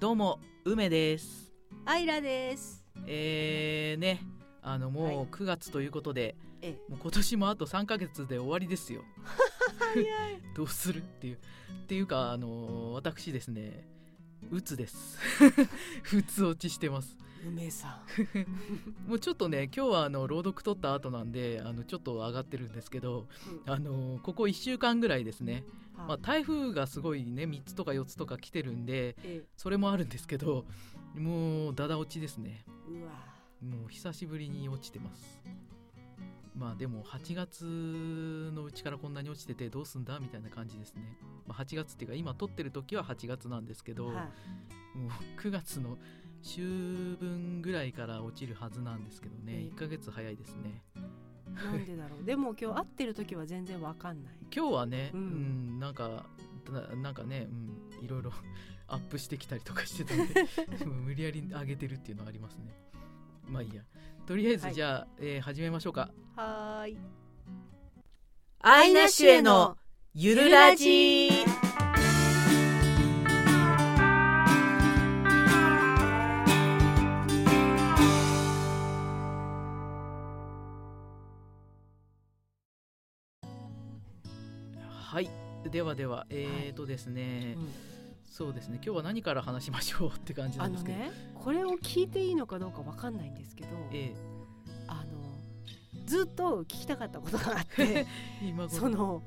どうも梅です。アイラです。えーねあのはい。もう9月ということで、えもう今年もあと3ヶ月で終わりですよ。早い。どうするっていう。っていうかあの私ですねうつです。ふつ落ちしてます梅さ もうちょっとね今日はあの朗読取った後なんであのちょっと上がってるんですけどん。あのここ1週間ぐらいですね、はまあ、台風がすごいね3つとか4つとか来てるんでえそれもあるんですけどもうだだ落ちですね。うわ。もう久しぶりに落ちてます。まあでも8月のうちからこんなに落ちててどうすんだみたいな感じですね、まあ、8月っていうか今撮ってる時は8月なんですけど、はい。もう9月の秋分ぐらいから落ちるはずなんですけどね。ええ1ヶ月早いですね。なんでだろう。でも今日会ってる時は全然わかんない。今日はね、ううんんなんかななんかね、うん、いろいろ アップしてきたりとかしてたんでうん 無理やり上げてるっていうのはありますね。まあいいや。とりあえずはい。じゃあ、えー始めましょうか。はーい。アイナッシュへのゆるラジではではえーとですね、うん。そうですね今日は何から話しましょうって感じなんですけど、ね、これを聞いていいのかどうかわかんないんですけど、えあのずっと聞きたかったことがあって、え 今頃その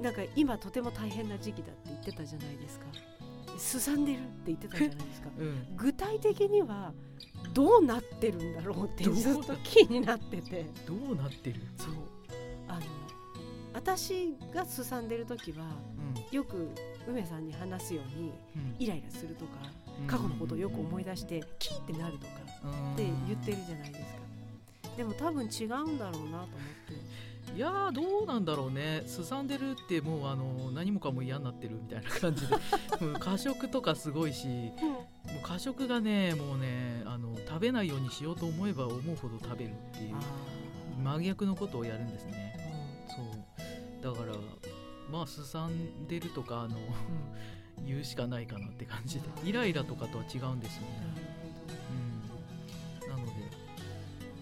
なんか今とても大変な時期だって言ってたじゃないですか。すさんでるって言ってたじゃないですか。うん。具体的にはどうなってるんだろうってずっと気になってて。どうなってる、そう私がすさんでる時はよく梅さんに話すようにうん。イライラするとか過去のことをよく思い出してキーってなるとかって言ってるじゃないですか。でも多分違うんだろうなと思って。いやーどうなんだろうね。すさんでるってもうあの何もかも嫌になってるみたいな感じで。過食とかすごいしもう過食がねもうねあの食べないようにしようと思えば思うほど食べるっていう真逆のことをやるんですね。そうだからまあすさんでるとかあの 言うしかないかなって感じで。イライラとかとは違うんですよね。うん。なの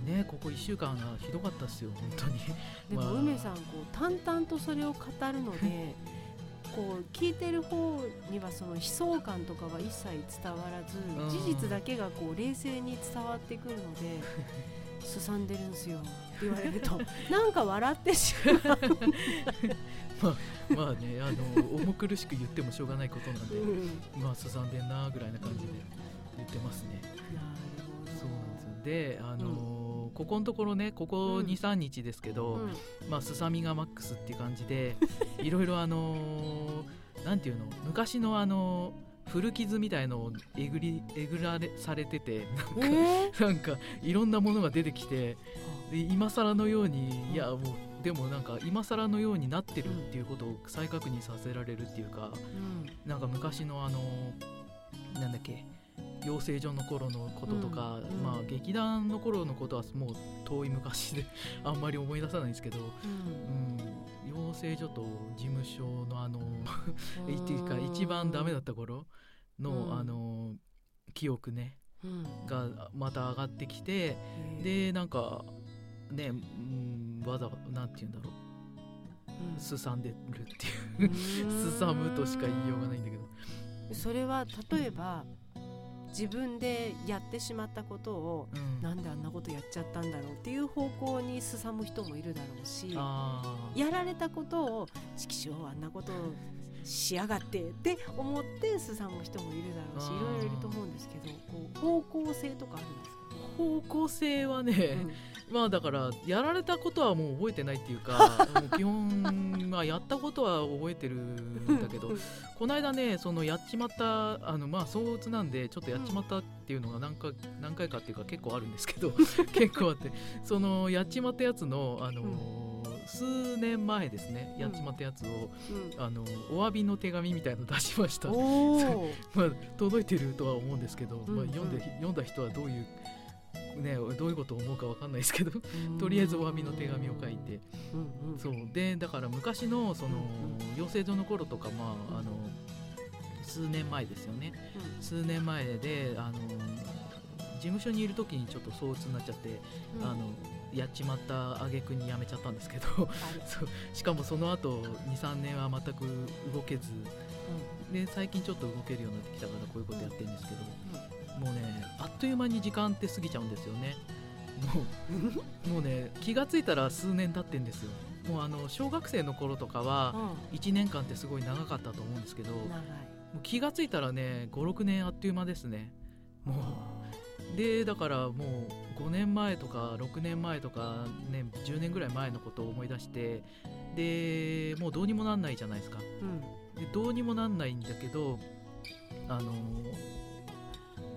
でねここ1週間がひどかったっすよ本当に。でもまあ。梅さんこう淡々とそれを語るので こう聞いてる方にはその悲壮感とかは一切伝わらずうん。事実だけがこう冷静に伝わってくるのですさんでるんすよ言われると。なんか笑ってしまう、まあねあの重苦しく言ってもしょうがないことなんでうん。まあすさんでんなぐらいな感じで言ってますね。そうなんですよ。であのーここのところねここうん。23日ですけど、うん。まあすさみがマックスっていう感じでいろいろあのーなんていうの昔のあのー古傷みたいのをえぐりえぐられされててなんか、えー？なんかいろんなものが出てきてで今更のようにいやもうでもなんか今更のようになってるっていうことを再確認させられるっていうかうん。なんか昔のあのなんだっけ養成所の頃のこととか、うん。うん。まあ劇団の頃のことはもう遠い昔で あんまり思い出さないんですけど、うん。うん、養成所と事務所のあの っていうか一番ダメだった頃の、うん。あの記憶ねうん。がまた上がってきて、でなんかね、うん、わざわざなんて言うんだろう。ん。うすさんでるっていう。すさむとしか言いようがないんだけど。それは例えば自分でやってしまったことをうん。なんであんなことやっちゃったんだろうっていう方向にすさむ人もいるだろうしやられたことを「チキショーあんなことしやがって」って思ってすさむ人もいるだろうしいろいろいると思うんですけどこう方向性とかあるんですか？方向性はね、うん。まあだからやられたことはもう覚えてないっていうか もう基本まあやったことは覚えてるんだけどうん。この間ねそのやっちまったあのまあ相鬱なんでちょっとやっちまったっていうのが何回何回かっていうか結構あるんですけど 結構あってそのやっちまったやつのあの、数年前ですねやっちまったやつを、うん。あのお詫びの手紙みたいの出しました。まあ、届いてるとは思うんですけど、うんまあ、読んで、うん読んだ人はどういう、ね、どういうことを思うかわかんないですけどとりあえずお詫びの手紙を書いて。うんうん。そう。でだから昔のそのうん養成所の頃とかまああの数年前ですよね、うん、数年前であの事務所にいる時にちょっと躁うつになっちゃって、うん、あのやっちまった挙句に辞めちゃったんですけど そう。しかもその後23年は全く動けず、うん、で最近ちょっと動けるようになってきたからこういうことやってるんですけど、もうねあっという間に時間って過ぎちゃうんですよね。もうもうね気が付いたら数年経ってんですよ。もうあの小学生の頃とかは1年間ってすごい長かったと思うんですけど、もう気が付いたらね56年あっという間ですね。もうでだからもう5年前とか6年前とか、ね、10年ぐらい前のことを思い出してでもうどうにもなんないじゃないですか、うん、でどうにもなんないんだけどあの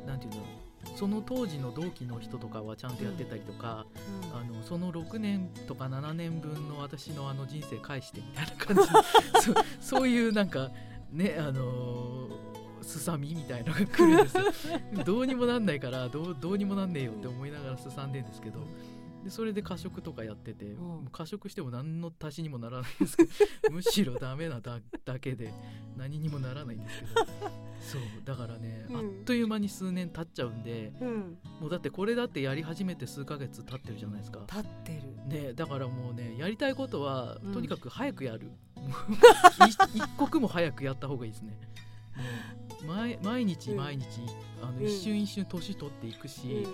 なんていうのその当時の同期の人とかはちゃんとやってたりとか、うん、あのその6年とか7年分の私のあの人生返してみたいな感じ そそういうなんかねあのすさみみたいなのが来るんですよ どうにもなんないからどうどうにもなんねえよって思いながらすさんでんですけど。でそれで過食とかやってて、うん、過食しても何の足しにもならないんですけど むしろダメなだだけで何にもならないんですけど。そうだからね、うん、あっという間に数年経っちゃうんで、うん、もうだってこれだってやり始めて数ヶ月経ってるじゃないですか。経ってる。ねだからもうねやりたいことはとにかく早くやる、一刻も早くやった方がいいですね。毎毎日毎日、あの一瞬一瞬年取っていくし、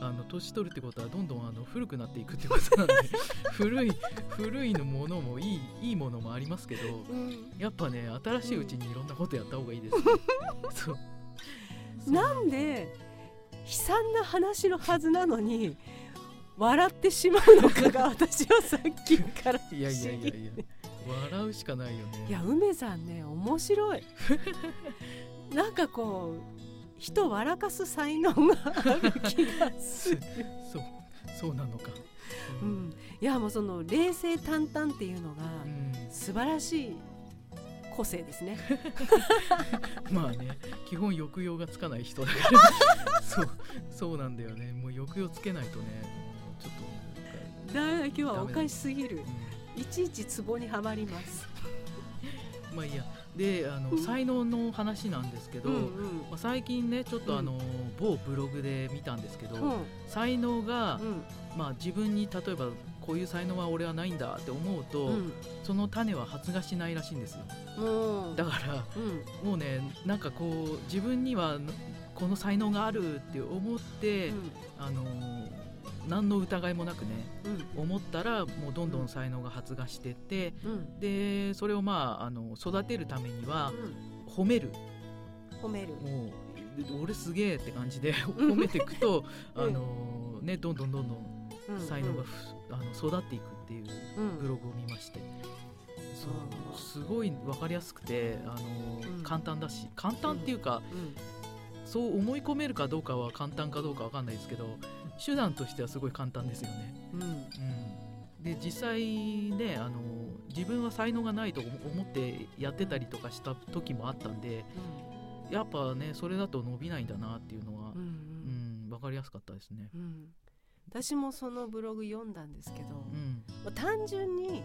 あの年取るってことはどんどんあの古くなっていくってことなんで 古い古いのものもいいいいものもありますけど、うん、やっぱね新しいうちにいろんなことやった方がいいです、ね、そう。なんで悲惨な話のはずなのに笑ってしまうのかが 私はさっきからいやいやいやいや。笑うしかないよね。いや梅さんね面白い。なんかこう人を笑かす才能がある気がする。そう そうなのか、うん、いやもうその冷静淡々っていうのが素晴らしい個性ですね。まあね基本抑揚がつかない人だから。そうそうなんだよね。もう抑揚つけないとねちょっとだ今日はおかしすぎる、うん、いちいちツボにはまります。まあいいやであの、うん、才能の話なんですけど、うんうん、まあ、最近ねちょっとあの、某ブログで見たんですけど、才能が、まあ、自分に例えばこういう才能は俺はないんだって思うと、その種は発芽しないらしいんですよ、だから、もうねなんかこう自分にはこの才能があるって思って、あの何の疑いもなくね、うん、思ったらもうどんどん才能が発芽してって、うん、でそれをまああの育てるためには、褒める。褒める。もう俺すげえって感じで褒めていくと、あのね、どんどんどんどん才能があの育っていくっていうブログを見まして。そうすごい分かりやすくて、あの簡単だし簡単っていうか、そう思い込めるかどうかは簡単かどうか分かんないですけど手段としてはすごい簡単ですよね。うん、うん、で実際ねあの自分は才能がないと思ってやってたりとかした時もあったんで、うん、やっぱねそれだと伸びないんだなっていうのは、うん、うん、分かりやすかったですね。私もそのブログ読んだんですけど、まあ、単純に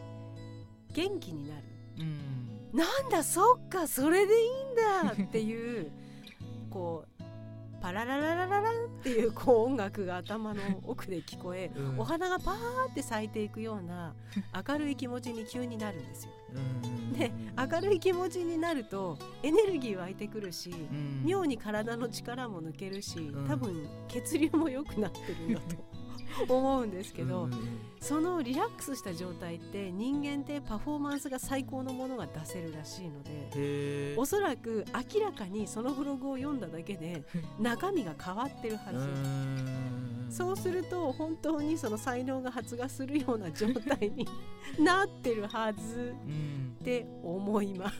元気になる、うん、なんだそっかそれでいいんだっていう こうパラララララランっていうこう音楽が頭の奥で聞こえ、うん、お花がパーって咲いていくような明るい気持ちに急になるんですよ。で明るい気持ちになるとエネルギー湧いてくるし、妙に体の力も抜けるし多分血流も良くなってるんだと思うんですけど、そのリラックスした状態って人間ってパフォーマンスが最高のものが出せるらしいのでおそらく明らかにそのブログを読んだだけで 中身が変わってるはず。そうすると本当にその才能が発芽するような状態に なってるはずって思います。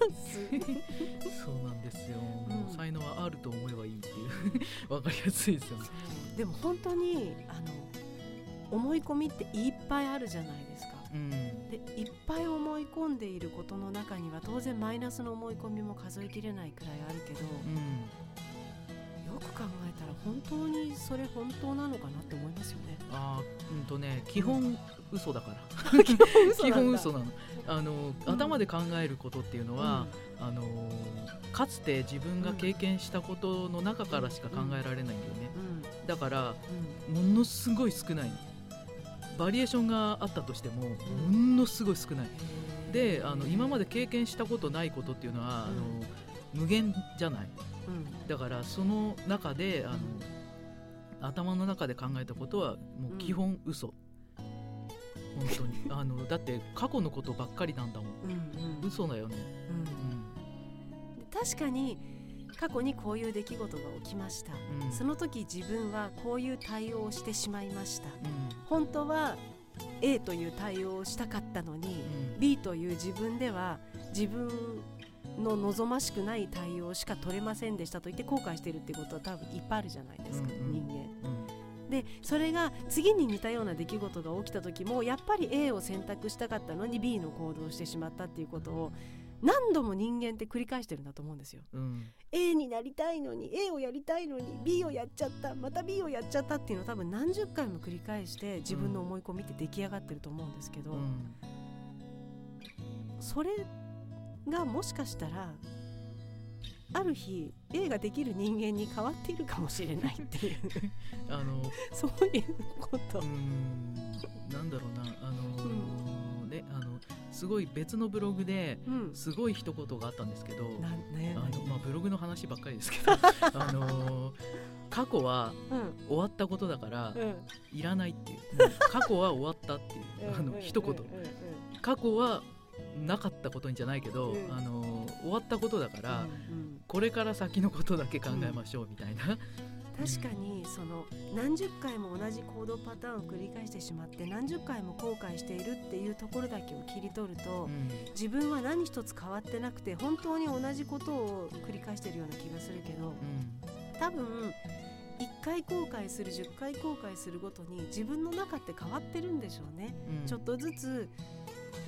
そうなんですよ、うん、才能はあると思えばいいっていう。わかりやすいですよね。でも本当にあの思い込みっていっぱいあるじゃないですか。うん、でいっぱい思い込んでいることの中には当然マイナスの思い込みも数えきれないくらいあるけど、うん、く考えたら本当にそれ本当なのかなって思いますよね。あうんとね基本嘘だから。基本嘘基本嘘なの。あの、うん、頭で考えることっていうのは、うん、あのかつて自分が経験したことの中からしか考えられないんだよね、うん、だから、ものすごい少ないバリエーションがあったとしても、ものすごい少ない。であの今まで経験したことないことっていうのは、あの無限じゃない、だからその中であの、頭の中で考えたことはもう基本嘘、本当に。あのだって過去のことばっかりなんだもん、うんうん、嘘だよね、うん。うん、確かに過去にこういう出来事が起きました、うん、その時自分はこういう対応をしてしまいました、うん、本当は A という対応をしたかったのに、うん、B という自分では自分の望ましくない対応しか取れませんでしたと言って後悔してるってことは多分いっぱいあるじゃないですか、うんうん、人間。でそれが次に似たような出来事が起きた時もやっぱり A を選択したかったのに B の行動をしてしまったっていうことを何度も人間って繰り返してるんだと思うんですよ、うん、A になりたいのに A をやりたいのに B をやっちゃったまた B をやっちゃったっていうのを多分何十回も繰り返して自分の思い込みって出来上がってると思うんですけど、うん、それがもしかしたらある日 A ができる人間に変わっているかもしれないっていう。あの そういうこと。なんだろうなあのー、ねあのすごい別のブログですごい一言があったんですけど、うん、あのまあ、ブログの話ばっかりですけど あのー、過去は終わったことだから、いらないっていう。過去は終わったっていうあの一言。過去はなかったことにじゃないけど、あのー、終わったことだから、うんうん。これから先のことだけ考えましょうみたいな、うん、確かにその何十回も同じ行動パターンを繰り返してしまって何十回も後悔しているっていうところだけを切り取ると、うん、自分は何一つ変わってなくて本当に同じことを繰り返してるような気がするけど、うん、多分1回後悔する10回後悔するごとに自分の中って変わってるんでしょうね、うん、ちょっとずつ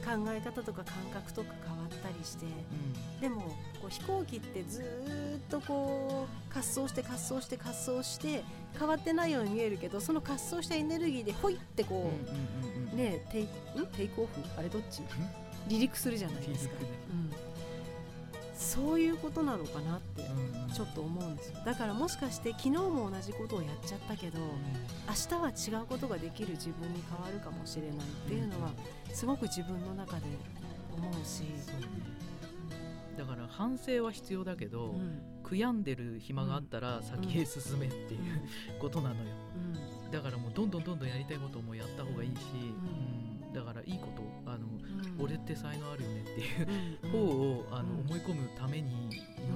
考え方とか感覚とか変わったりして、うん、でもこう飛行機ってずっとこう滑走して滑走して滑走して変わってないように見えるけどその滑走したエネルギーでほいってこう,、ねテイん？テイクオフ？あれどっち？離陸するじゃないですか。うんそういうことなのかなってちょっと思うんですよ。だからもしかして昨日も同じことをやっちゃったけど明日は違うことができる自分に変わるかもしれないっていうのはすごく自分の中で思うし。だから反省は必要だけど、うん、悔やんでる暇があったら先へ進めっていう、うん、ことなのよ、うん、だからもうどんどんどんどんやりたいこともやった方がいいし、だからいいことあの、俺って才能あるよねっていう方をあの思い込むために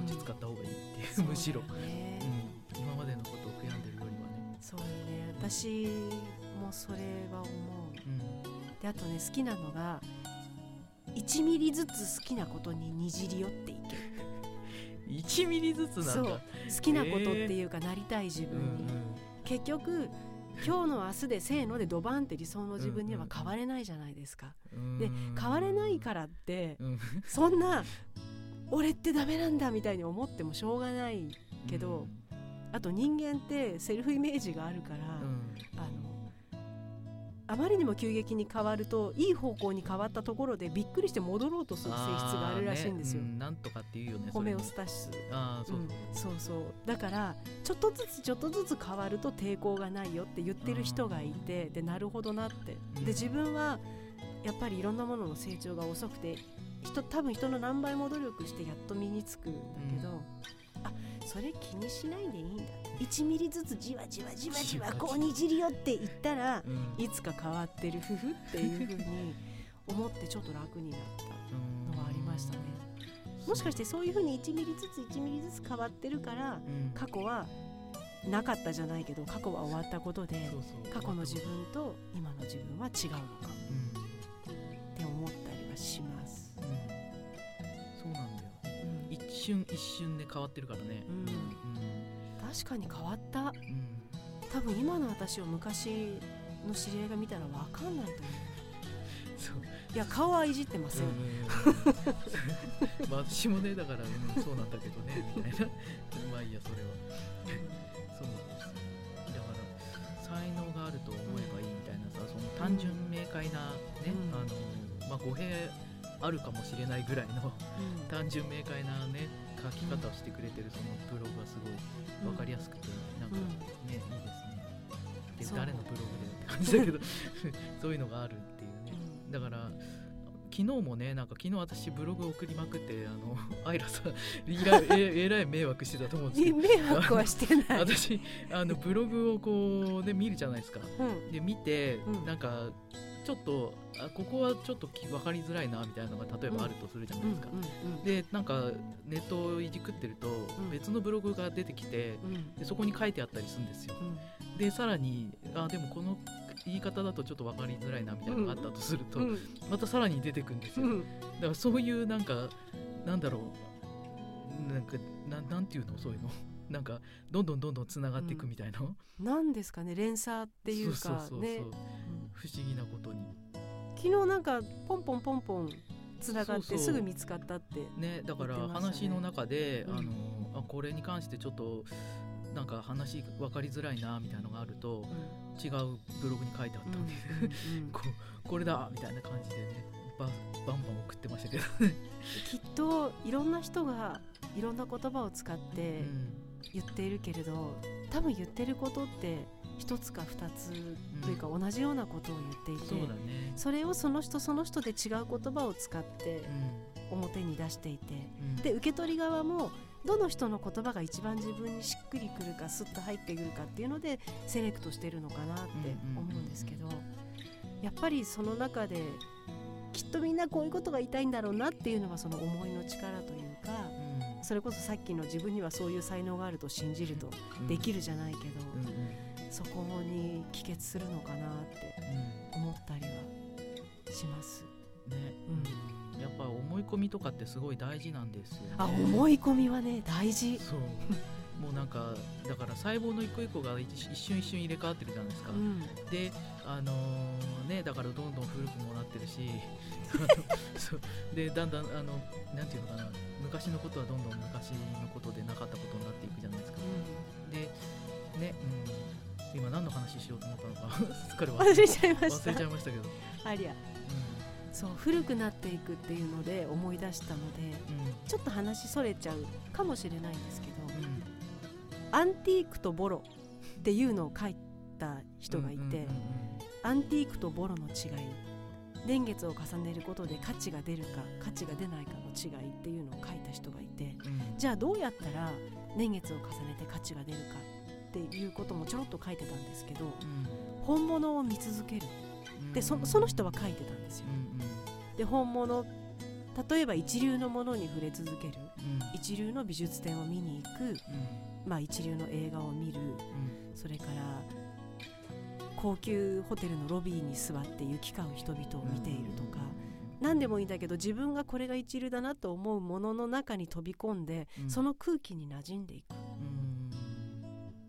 命使った方がいいっていう、むしろ、うん、今までのことを悔やんでるよりはね。そうね。私もそれは思う、であとね好きなのが1ミリずつ好きなことににじり寄っていける。1ミリずつなんだ。好きなことっていうか、なりたい自分に、うんうん、結局今日の明日でせーのでドバンって理想の自分には変われないじゃないですか。で変われないからって、そんな俺ってダメなんだみたいに思ってもしょうがないけど、あと人間ってセルフイメージがあるから、あまりにも急激に変わるといい方向に変わったところでびっくりして戻ろうとする性質があるらしいんですよ。ねうん、なんとかっていうよね。ホメオスタシス。あうん、そうそうだからちょっとずつちょっとずつ変わると抵抗がないよって言ってる人がいてでなるほどなって。で自分はやっぱりいろんなものの成長が遅くて人多分人の何倍も努力してやっと身につくんだけど、うん、あそれ気にしないでいいんだ1ミリずつじわじわじわじわこうにじり寄っていったら、うん、いつか変わってる夫婦っていうふうに思ってちょっと楽になったのはありましたね。もしかしてそういうふうに1ミリずつ1ミリずつ変わってるから、過去はなかったじゃないけど過去は終わったことで過去の自分と今の自分は違うのか、って瞬一瞬で変わってるからね。うん。確かに変わった、うん、多分今の私を昔の知り合いが見たら分かんないと思う。そう。いや顔はいじってません、まあ私もねだから、うん、そうなんだけどねみたいな。まあいいやそれは。そうなんですだから才能があると思えばいいみたいなさその単純明快なね、うん、あのまあ語弊あるかもしれないぐらいの、うん、単純明快なね書き方をしてくれてるそのブログがすごい分かりやすくて、なんかね、いいですね。で誰のブログでって感じだけど そういうのがあるっていうね、だから昨日もねなんか昨日私ブログ送りまくってあの アイラさんええらい迷惑してたと思うんですけど。迷惑はしてない。私あのブログをこうね見るじゃないですか、うん、で見て、うん、なんかちょっとあここはちょっと分かりづらいなみたいなのが例えばあるとするじゃないですか、でなんかネットをいじくってると別のブログが出てきて、でそこに書いてあったりするんですよ、でさらにあでもこの言い方だとちょっと分かりづらいなみたいなのがあったとすると、またさらに出てくるんですよ、だからそういうなんかなんだろう。なんかななんていうのそういうのなんかどんどんどんどんつながっていくみたいな、うん、なんですかね連鎖っていうかね。不思議なことに。昨日なんかポンポンポンポンつながってすぐ見つかったって。ね、ね、だから話の中で、うん、あのあこれに関してちょっとなんか話分かりづらいなみたいなのがあると、うん、違うブログに書いてあったんで、うんうん、ここれだみたいな感じでねババンバン送ってましたけど きっといろんな人がいろんな言葉を使って言っているけれど、多分言ってることって一つか二つというか同じようなことを言っていて、うんそね、それをその人その人で違う言葉を使って表に出していて、うん、で受け取り側もどの人の言葉が一番自分にしっくりくるかスッと入ってくるかっていうのでセレクトしてるのかなって思うんですけどやっぱりその中できっとみんなこういうことが言いたいんだろうなっていうのがその思いの力というか、うん、それこそさっきの自分にはそういう才能があると信じるとできるじゃないけど、うんうん、そこに帰結するのかなって思ったりはします。ね、うん、やっぱ思い込みとかってすごい大事なんですよ、ね、あ思い込みはね大事。そう。もうなんかだから細胞の一個一個が一瞬一瞬入れ替わってるじゃないですか、うん、であのー、ねだからどんどん古くもなってるし でだんだんあのなんていうのかな昔のことはどんどん昔のことでなかったことになっていくじゃないですか、うん、でね、うん、今何の話しようと思ったのか すっかり忘れちゃいました。忘れちゃいましたけど。ありゃ、うん、そう古くなっていくっていうので思い出したので、うん、ちょっと話それちゃうかもしれないんですけど、アンティークとボロっていうのを書いた人がいて、アンティークとボロの違い年月を重ねることで価値が出るか価値が出ないかの違いっていうのを書いた人がいて、うん、じゃあどうやったら年月を重ねて価値が出るかっていうこともちょろっと書いてたんですけど、うん、本物を見続ける。でその人は書いてたんですよ。うん、で本物例えば一流のものに触れ続ける、一流の美術展を見に行く、まあ、一流の映画を見る、それから高級ホテルのロビーに座って行き交う人々を見ているとか、何でもいいんだけど自分がこれが一流だなと思うものの中に飛び込んで、うん、その空気に馴染んでいく、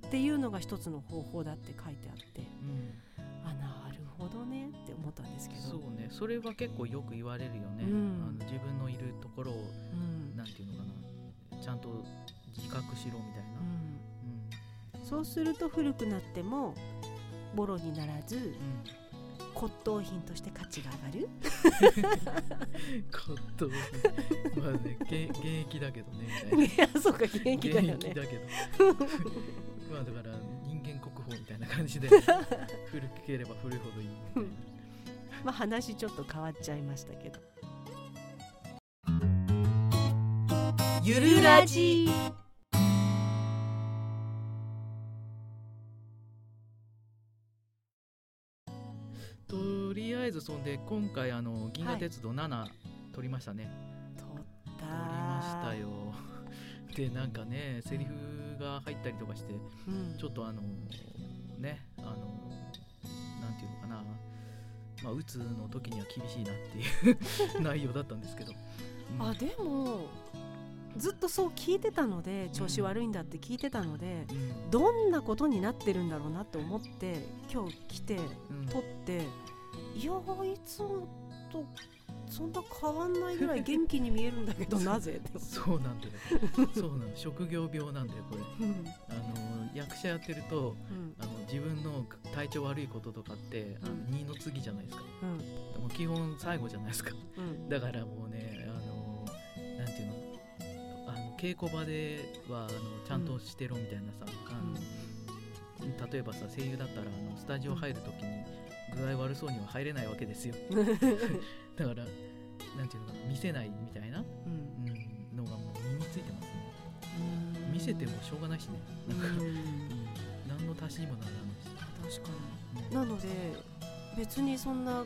っていうのが一つの方法だって書いてあって、うん、あなるほどねって思ったんですけど。そうね。それは結構よく言われるよね、うん、あの自分のいるところを、うん、なんていうのかな。ちゃんと自覚しろみたいな、そうすると古くなってもボロにならず、うん、骨董品として価値が上がる。骨董品。まあね現現役だけどね。いやそうか現役だよね。現役だけど。まあだから人間国宝みたいな感じで古ければ古いほどいいみたいな。まあ話ちょっと変わっちゃいましたけど。ゆるラジあえずそんで今回あの銀河鉄道7、はい、撮りましたね。撮った撮りましたよ。でなんかねセリフが入ったりとかして、うん、ちょっとあのねあのなんていうのかな。まあうつの時には厳しいなっていう 内容だったんですけど、うん、あでもずっとそう聞いてたので調子悪いんだって聞いてたので、うん、どんなことになってるんだろうなって思って今日来て、撮っていやいつもとそんな変わんないぐらい元気に見えるんだけどなぜ？そうなんだよ。そうなの職業病なんだよこれ、うん、あの役者やってると、うん、あの自分の体調悪いこととかって、あの2の次じゃないですか、うん、も基本最後じゃないですか、だからもうねあのなんていうの？あの稽古場ではあのちゃんとしてろみたいなさ、あの例えばさ声優だったらあのスタジオ入る時に具合悪そうには入れないわけですよ。だからなんていうのか見せないみたいな、うん。のがもう身についてますね。見せてもしょうがないしね。なんか、うん、何の足しにもならないし。確かに、なので別にそんな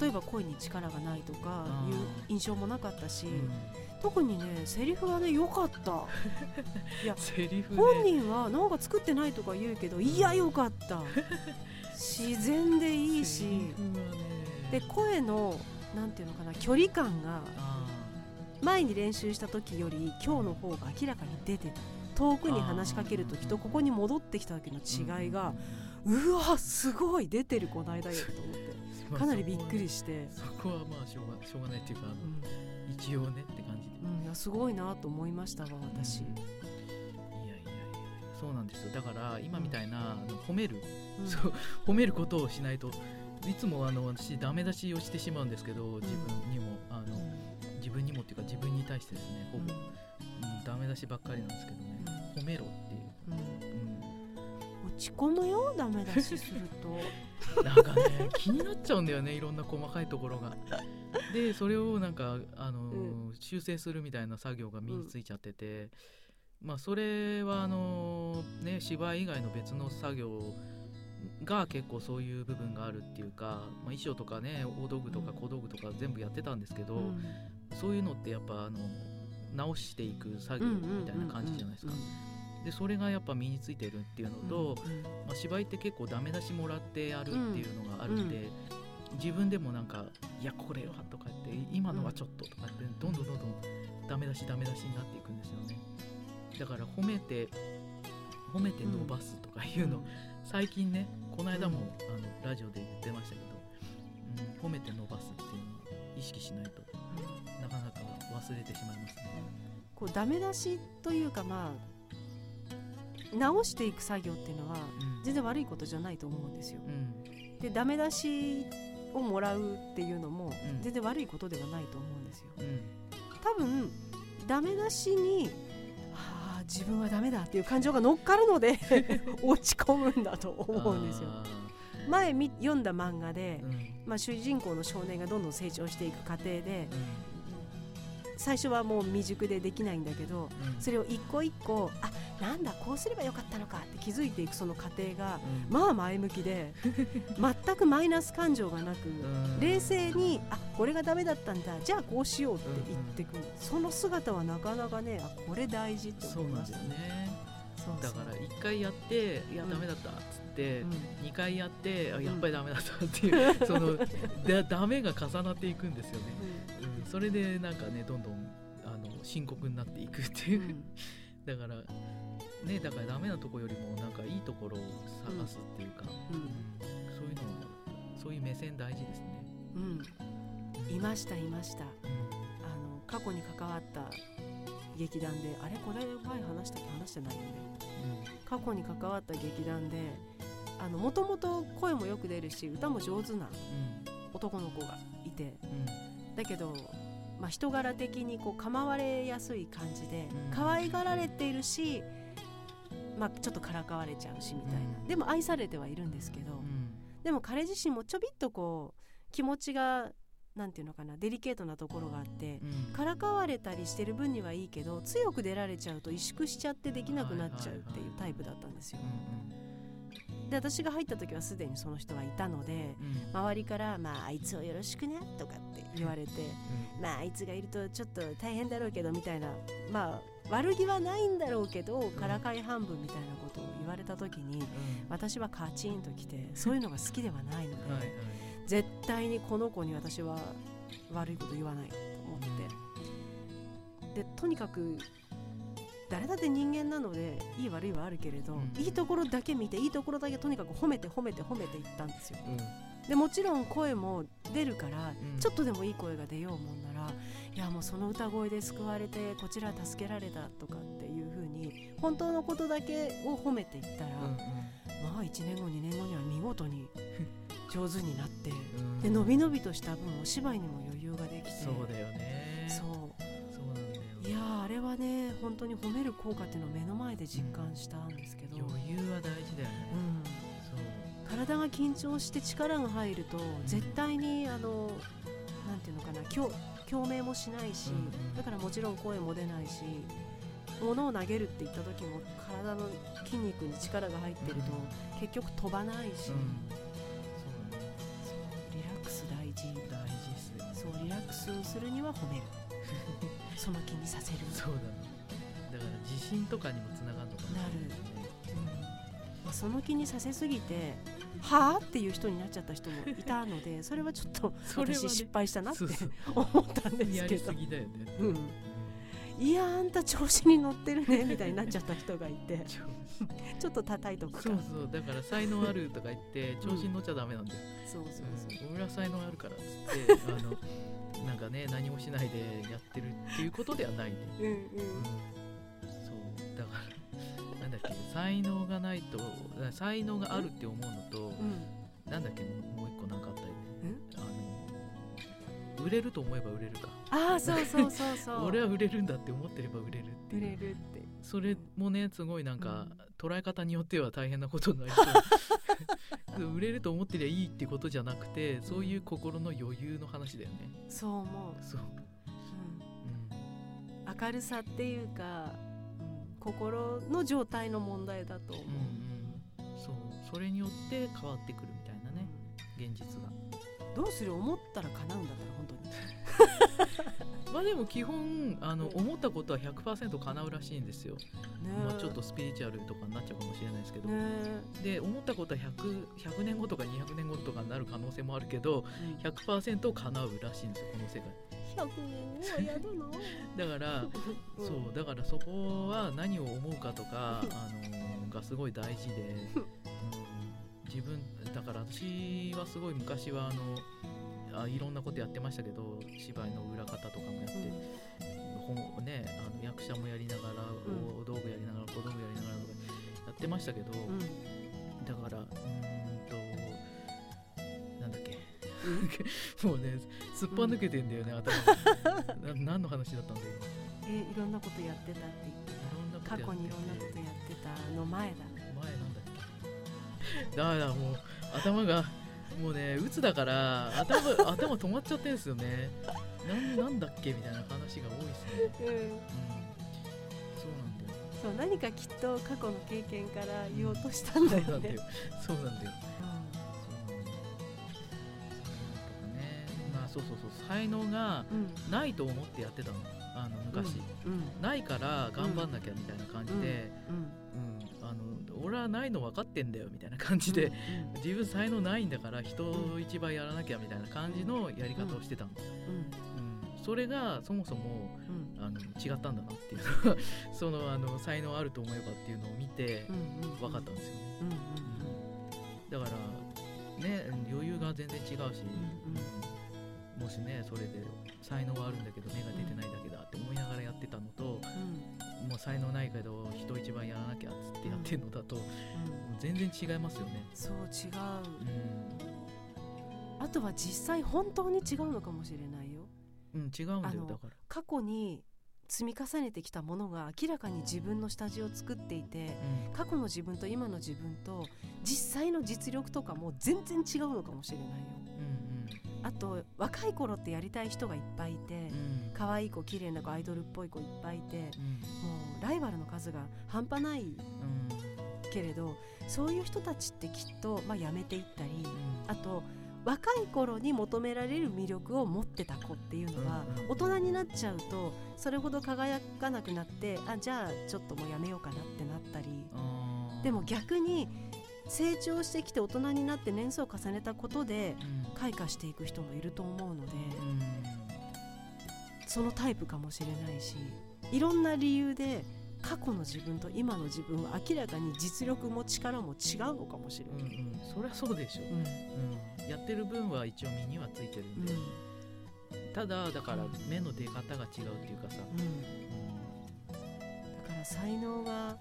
例えば声に力がないとかいう印象もなかったし、特にねセリフはね良かった。いやセリフ、ね、本人はなんか作ってないとか言うけどいや良かった自然でいいし、ね、で声のなんていうのかな距離感が前に練習した時より今日の方が明らかに出てた。遠くに話しかける時とここに戻ってきた時の違いがうわすごい出てるこの間よと思って。かなりびっくりして。そこはまあしょうがしょうがないっていうか、うん、一応ねって感じで、うん、いやすごいなと思いましたわ私、うん、いやいやいやそうなんですよ。だから今みたいな、うん、褒める、そう 褒めることをしないといつもあの私ダメ出しをしてしまうんですけど自分にも、あの自分にもっていうか自分に対してですねほぼ、うん、ダメ出しばっかりなんですけどね、褒めろっていう、落ち込むよ？ダメ出しすると。なんかね気になっちゃうんだよねいろんな細かいところが。でそれをなんかあの、うん、修正するみたいな作業が身についちゃってて、うん、まあそれはあのね芝居以外の別の作業が結構そういう部分があるっていうか、まあ、衣装とかね大道具とか小道具とか全部やってたんですけど、うん、そういうのってやっぱあの直していく作業みたいな感じじゃないですか。でそれがやっぱ身についてるっていうのと、まあ、芝居って結構ダメ出しもらってやるっていうのがあるんで、自分でもなんか「いやこれは」とかって「今のはちょっと」とかってどんどんどんどんダメ出しダメ出しになっていくんですよね。だから褒めて褒めて伸ばすとかいうの、最近ねこの間も、あのラジオで言ってましたけど、うん、褒めて伸ばすっていうのを意識しないと、なかなか忘れてしまいますね。こうダメ出しというかまあ直していく作業っていうのは全然悪いことじゃないと思うんですよ。うん、でダメ出しをもらうっていうのも全然悪いことではないと思うんですよ。うん、多分ダメ出しに自分はダメだっていう感情が乗っかるので 落ち込むんだと思うんですよ。前読んだ漫画で、うん、まあ、主人公の少年がどんどん成長していく過程で、最初はもう未熟でできないんだけど、うん、それを一個一個あなんだこうすればよかったのかって気づいていくその過程が、うん、まあ前向きで 全くマイナス感情がなく、冷静にあこれがダメだったんだじゃあこうしようって言ってくる、その姿はなかなかねあこれ大事って思いましたね。だから1回やっていやダメだったっつって、うん、2回やってやっぱりダメだったっていう、そのだダメが重なっていくんですよね、うん、それでなんかねどんどんあの深刻になっていくっていう、だからねだからダメなとこよりもなんかいいところを探すっていうか、うん、そういうのそういう目線大事ですね。うん、いましたいました。あの過去に関わった劇団であれこれ前話したっけ？話してないよね、うん、過去に関わった劇団でもともと声もよく出るし歌も上手な男の子がいて、うん、だけど、まあ、人柄的にこう構われやすい感じで、うん、可愛がられているし、まあ、ちょっとからかわれちゃうしみたいな、でも愛されてはいるんですけど、でも彼自身もちょびっとこう気持ちがなんていうのかなデリケートなところがあって、うん、からかわれたりしてる分にはいいけど強く出られちゃうと萎縮しちゃってできなくなっちゃうっていうタイプだったんですよ。で私が入った時はすでにその人がいたので、うん、周りから、まあ「あいつをよろしくね」とかって言われて、うん、まああいつがいるとちょっと大変だろうけどみたいなまあ悪気はないんだろうけど、からかい半分みたいなことを言われた時に、私はカチンときてそういうのが好きではないので。はいはい。絶対にこの子に私は悪いこと言わないと思ってでとにかく誰だって人間なのでいい悪いはあるけれど、うん、いいところだけ見ていいところだけとにかく褒めて褒めて褒めていったんですよ、うん、でもちろん声も出るから、うん、ちょっとでもいい声が出ようもんならいやもうその歌声で救われてこちら助けられたとかっていうふうに本当のことだけを褒めていったら、うんうん、まあ1年後2年後には見事に上手になって、で伸び伸びとした分お芝居にも余裕ができてそうだよね。そういやあれはね本当に褒める効果っていうのを目の前で実感したんですけど、うん、余裕は大事だよね、うん、体が緊張して力が入ると、絶対にあのなんていうのかな共共鳴もしないし、うんうん、だからもちろん声も出ないし物を投げるって言った時も体の筋肉に力が入ってると、結局飛ばないし、するには褒める その気にさせる。そうだね。だから自信とかにもつながるのかななる、うん。まあ、その気にさせすぎてはあっていう人になっちゃった人もいたのでそれはちょっと 私失敗したなって、ね、思ったんですけど、ね、うん。いやあんた調子に乗ってるねみたいになっちゃった人がいて。ちょっと叩いとくか。そうそう。だから才能あるとか言って調子に乗っちゃダメなんだよ、うん、そうそうそう、うん、俺は才能あるからっつって あのなんかね何もしないでやってるっていうことではないで、うんうん、そう。だからなんだっけ才能がないと才能があるって思うのと、うん、なんだっけもう一個なんかあったよね。あの売れると思えば売れるか。ああそうそうそうそう。俺は売れるんだって思ってれば売れるって売れるって。それもねすごいなんか、捉え方によっては大変なことになりそう 売れると思ってりゃいいってことじゃなくてそういう心の余裕の話だよね。そう思う。そう、うん、明るさっていうか、うん、心の状態の問題だと思う、うんうん、そう。それによって変わってくるみたいなね、現実が。どうする？思ったら叶うんだったら本当に まあでも基本あの、思ったことは100%叶うらしいんですよ、ね、まあ、ちょっとスピリチュアルとかになっちゃうかもしれないですけど、ね、で思ったことは 100, 100年後とか200年後とかになる可能性もあるけど、うん、100%叶うらしいんですよこの世界。100年後は嫌だなだから、うん、そうだからそこは何を思うかとか、あのがすごい大事で、うん、自分だから私はすごい昔はあのあいろんなことやってましたけど芝居の裏方とかもやって、うん、ね、あの役者もやりながら、うん、道具やりながら小道具やりながらとかやってましたけど、うん、だからうんとなんだっけ。もうねすっぱ抜けてんだよね、頭な 何の話だったんだよえいろんなことやってたって言ってた。過去にいろんなことやってたの前だ前なんだっけ。だからもう頭がもうね鬱だから頭 頭止まっちゃってるんですよね。なんなんだっけみたいな話が多いですね、うん、うん、そうなんだよ。そう何かきっと過去の経験から言おうとしたんだよね、そうなんだよ。そうなんだよ、そうそうそう才能がないと思ってやってたの、うんうん、ないから頑張んなきゃみたいな感じで、うん、うん。俺はないの分かってんだよみたいな感じで、うん、自分才能ないんだから人一倍やらなきゃみたいな感じのやり方をしてたの、うん、それがそもそも、あの違ったんだなっていうのが そのあの才能あると思えばっていうのを見て分かったんですよね、だからね余裕が全然違うし、もしねそれで才能はあるんだけど目が出てないだけだって思いながらやってたのと、もう才能ないけど人一番やらなきゃっつってやってるのだと、うん、全然違いますよね。そう違う、うん、あとは実際本当に違うのかもしれないよ。うん、違うんだよだから過去に積み重ねてきたものが明らかに自分の下地を作っていて、うん、過去の自分と今の自分と実際の実力とかも全然違うのかもしれないよ。あと若い頃ってやりたい人がいっぱいいて、うん、可愛い子綺麗な子アイドルっぽい子いっぱいいて、うん、もうライバルの数が半端ない、けれどそういう人たちってきっと、まあ、やめていったり、あと若い頃に求められる魅力を持ってた子っていうのは、大人になっちゃうとそれほど輝かなくなってあじゃあちょっともうやめようかなってなったり。でも逆に成長してきて大人になって年数を重ねたことで開花していく人もいると思うので、そのタイプかもしれないしいろんな理由で過去の自分と今の自分は明らかに実力も力も違うのかもしれない、うんうん、そりゃそうでしょ、うん。うん、やってる分は一応身にはついてるんで、うん、ただだから目の出方が違うっていうかさ、うん、だから才能が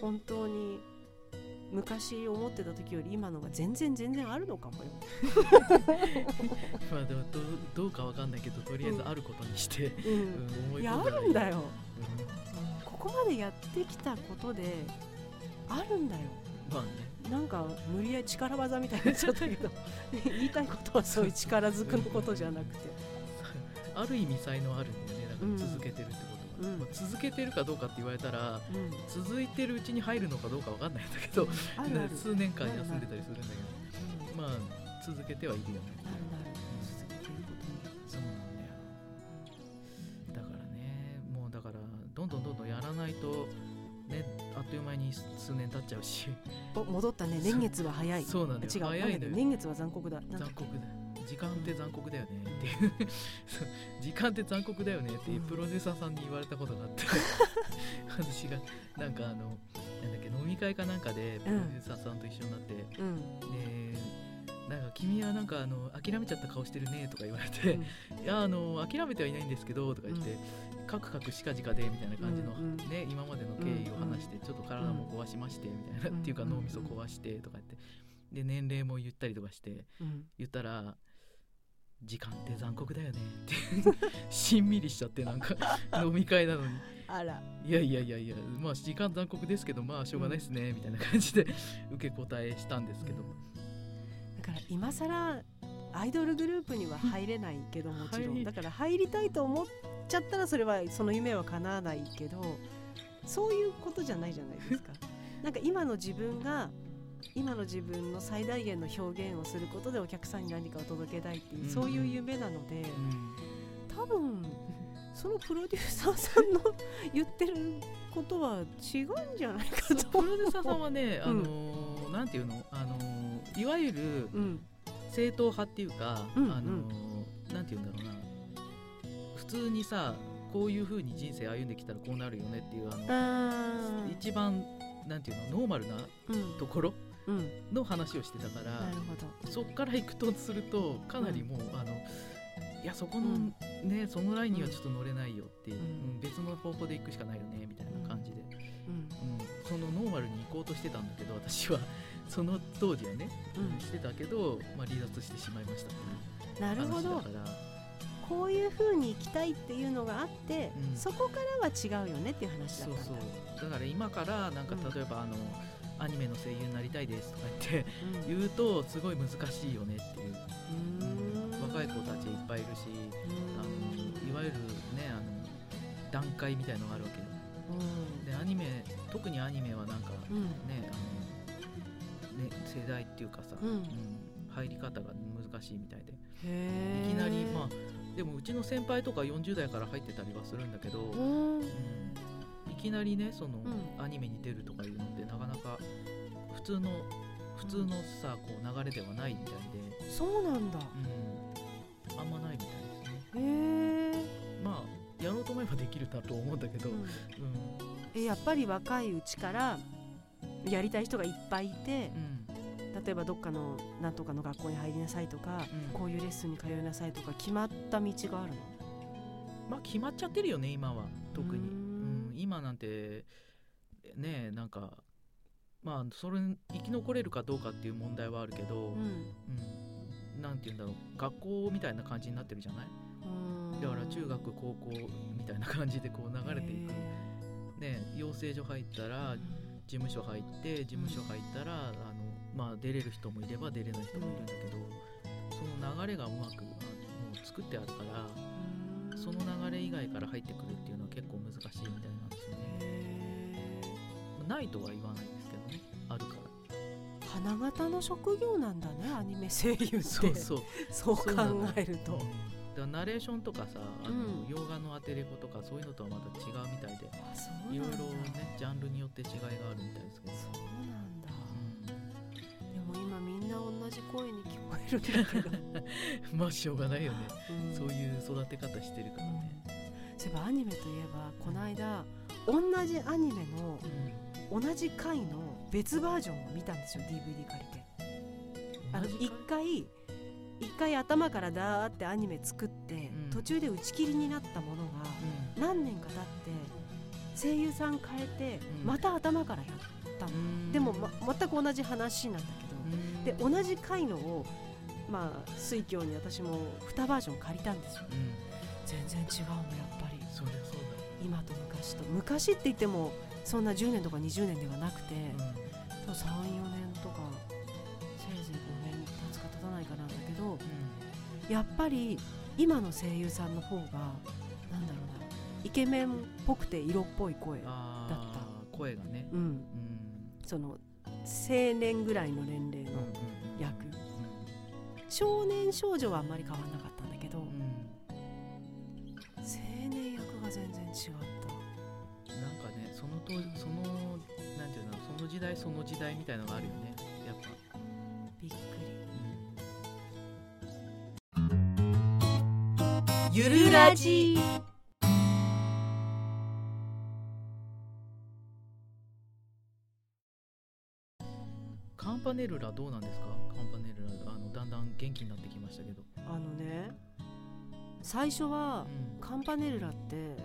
本当に昔思ってた時より今のが全然全然あるのかもよ。まあでもどどうかわかんないけどとりあえずあることにして、うん。うん、いやあるんだよ、うん、ここまでやってきたことであるんだよ。まあね。なんか無理やり力技みたいになっちゃったけど 言いたいことはそういう力ずくのことじゃなくて。ある意味才能あるんだよね。だから続けてるってことうん、続けてるかどうかって言われたら、うん、続いてるうちに入るのかどうか分かんないんだけど、数年間休んでたりするんだけど、まあ続けてはいるよね。そうなんだよ。だからねもうだからどんどんどんどんやらないとねあっという間に数年経っちゃうし。戻ったね。年月は早い。そうなんだよ。違う。早い年月は残酷だ。残酷だ時間って残酷だよね。ってい う。時間って残酷だよね。っていうプロデューサーさんに言われたことがあって。私がなんかあのなんだっけ飲み会かなんかでプロデューサーさんと一緒になって、うん、でなんか君はなんかあの諦めちゃった顔してるねとか言われて、うん、いやあの諦めてはいないんですけどとか言って、うん、カクカクしかじかでみたいな感じの、うんうん、ね今までの経緯を話して、ちょっと体も壊しましてみたいな、っていうか脳みそ壊してとか言って。で年齢も言ったりとかして、言ったら時間って残酷だよね。っ てしんみりしちゃってなんか飲み会なのに。あら。いやいやいやいやまあ時間残酷ですけどまあしょうがないですね、うん、みたいな感じで受け答えしたんですけど、だから今更アイドルグループには入れないけどもちろん、だから入りたいと思っちゃったらそれはその夢は叶わないけどそういうことじゃないじゃないですか。なんか今の自分が今の自分の最大限の表現をすることでお客さんに何かを届けたいっていう、うん、そういう夢なので、うん、多分そのプロデューサーさんの言ってることは違うんじゃないかと。プロデューサーさんはね、あのー、なんていうの、あのー、いわゆる正統派っていうか、うん、あのー、なんていうんだろうな。普通にさこういうふうに人生歩んできたらこうなるよねっていうあの一番なんていうの？ノーマルなところ、の話をしてたから、うん、そっから行くとするとかなりもう、あのいやそこの、ねそのラインにはちょっと乗れないよっていう、うん。別の方向で行くしかないよねみたいな感じで、うん。そのノーマルに行こうとしてたんだけど私は その当時はね、してたけど、まあ、離脱してしまいましたなるほど。こういうふうに行きたいっていうのがあって、うん、そこからは違うよねっていう話だったんだ。そうそう。だから今からなんか例えば、あのアニメの声優になりたいですとか言って、言うとすごい難しいよねっていう、若い子たちいっぱいいるし、あのいわゆるねあの段階みたいのがあるわけよ、でアニメ特にアニメはなんかね,、あのね世代っていうかさ、うん。入り方が難しいみたいで。いきなりまあでもうちの先輩とか40代から入ってたりはするんだけど、うん。いきなりねその、アニメに出るとかいうのってなかなか普通の普通のさこう流れではないみたいで。そうなんだ、うん、あんまないみたいですね。へえ。まあやろうと思えばできるだと思うんだけど、うん、うん、えやっぱり若いうちからやりたい人がいっぱいいて、うん、例えばどっかのなんとかの学校に入りなさいとか、うん、こういうレッスンに通いなさいとか決まった道があるの？まあ決まっちゃってるよね今は。特に。今なんてねなんかまあそれ生き残れるかどうかっていう問題はあるけど、うん、うん、なんて言うんだろう。学校みたいな感じになってるじゃない？だから中学高校みたいな感じでこう流れていく、ね、養成所入ったら事務所入って事務所入ったら、あのまあ、出れる人もいれば出れない人もいるんだけど、その流れがうまくあのもう作ってあるから。その流れ以外から入ってくるっていうのは結構難しいみたいなないとは言わないですけどねあるから。花形の職業なんだねアニメ声優ってそうそう。そう考えると、だナレーションとかさあの、うん、洋画のアテレコとかそういうのとはまた違うみたいでいろいろねジャンルによって違いがあるみたいですけど。そうなんだ、うん、でも今みんな同じ声に聞こえるんだけど。まあしょうがないよね、うん、そういう育て方してるからね、そういえばアニメといえばこの間同じアニメの同じ回の別バージョンを見たんですよ DVD 借りて。あの一回一回頭からダーってアニメ作って、うん、途中で打ち切りになったものが、何年か経って声優さん変えて、また頭からやったの、でも、ま、全く同じ話なんだけど、で同じ回のをまあ水郷に私も2バージョン借りたんですよ、全然違うのやっぱり。今と昔と。昔って言ってもそんな10年とか20年ではなくて、うん、34年とかせいぜい5年経つか経たないかなんだけど、うん、やっぱり今の声優さんの方がなんだろうなイケメンっぽくて色っぽい声だった。声がね、うん、うん、その青年ぐらいの年齢の役、うんうん、少年少女はあんまり変わらなかったんだけど、青年役が全然違ったとそのなんていうのその時代その時代みたいなのがあるよねやっぱ。びっくり、うん、ゆるラジ。カンパネルラどうなんですか？カンパネルラあのだんだん元気になってきましたけど。あのね最初は、カンパネルラって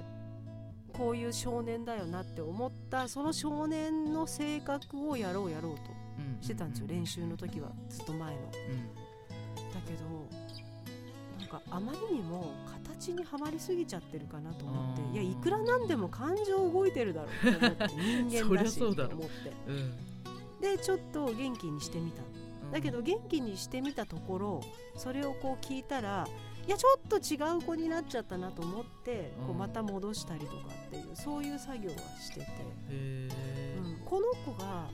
こういう少年だよなって思ったその少年の性格をやろうやろうとしてたんですよ、練習の時はずっと前の。だけどなんかあまりにも形にはまりすぎちゃってるかなと思っていやいくらなんでも感情動いてるだろうと思って 人間だしと思って、うん、でちょっと元気にしてみた。だけど元気にしてみたところそれをこう聞いたらいやちょっと違う子になっちゃったなと思ってこうまた戻したりとかっていうそういう作業はしてて、うん、この子が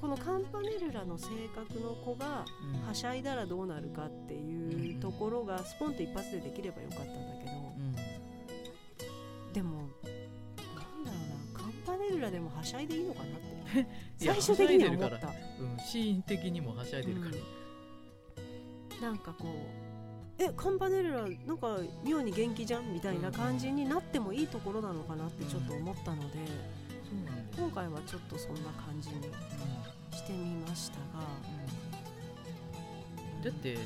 このカンパネルラの性格の子がはしゃいだらどうなるかっていうところがスポンと一発でできればよかったんだけど、でもなんだろうなカンパネルラでもはしゃいでいいのかなって。最初的には思った、うん、シーン的にもはしゃいでるから、うん、なんかこうえカンパネルラなんか妙に元気じゃんみたいな感じになってもいいところなのかなってちょっと思ったので、うん、今回はちょっとそんな感じにしてみましたが、うん、だって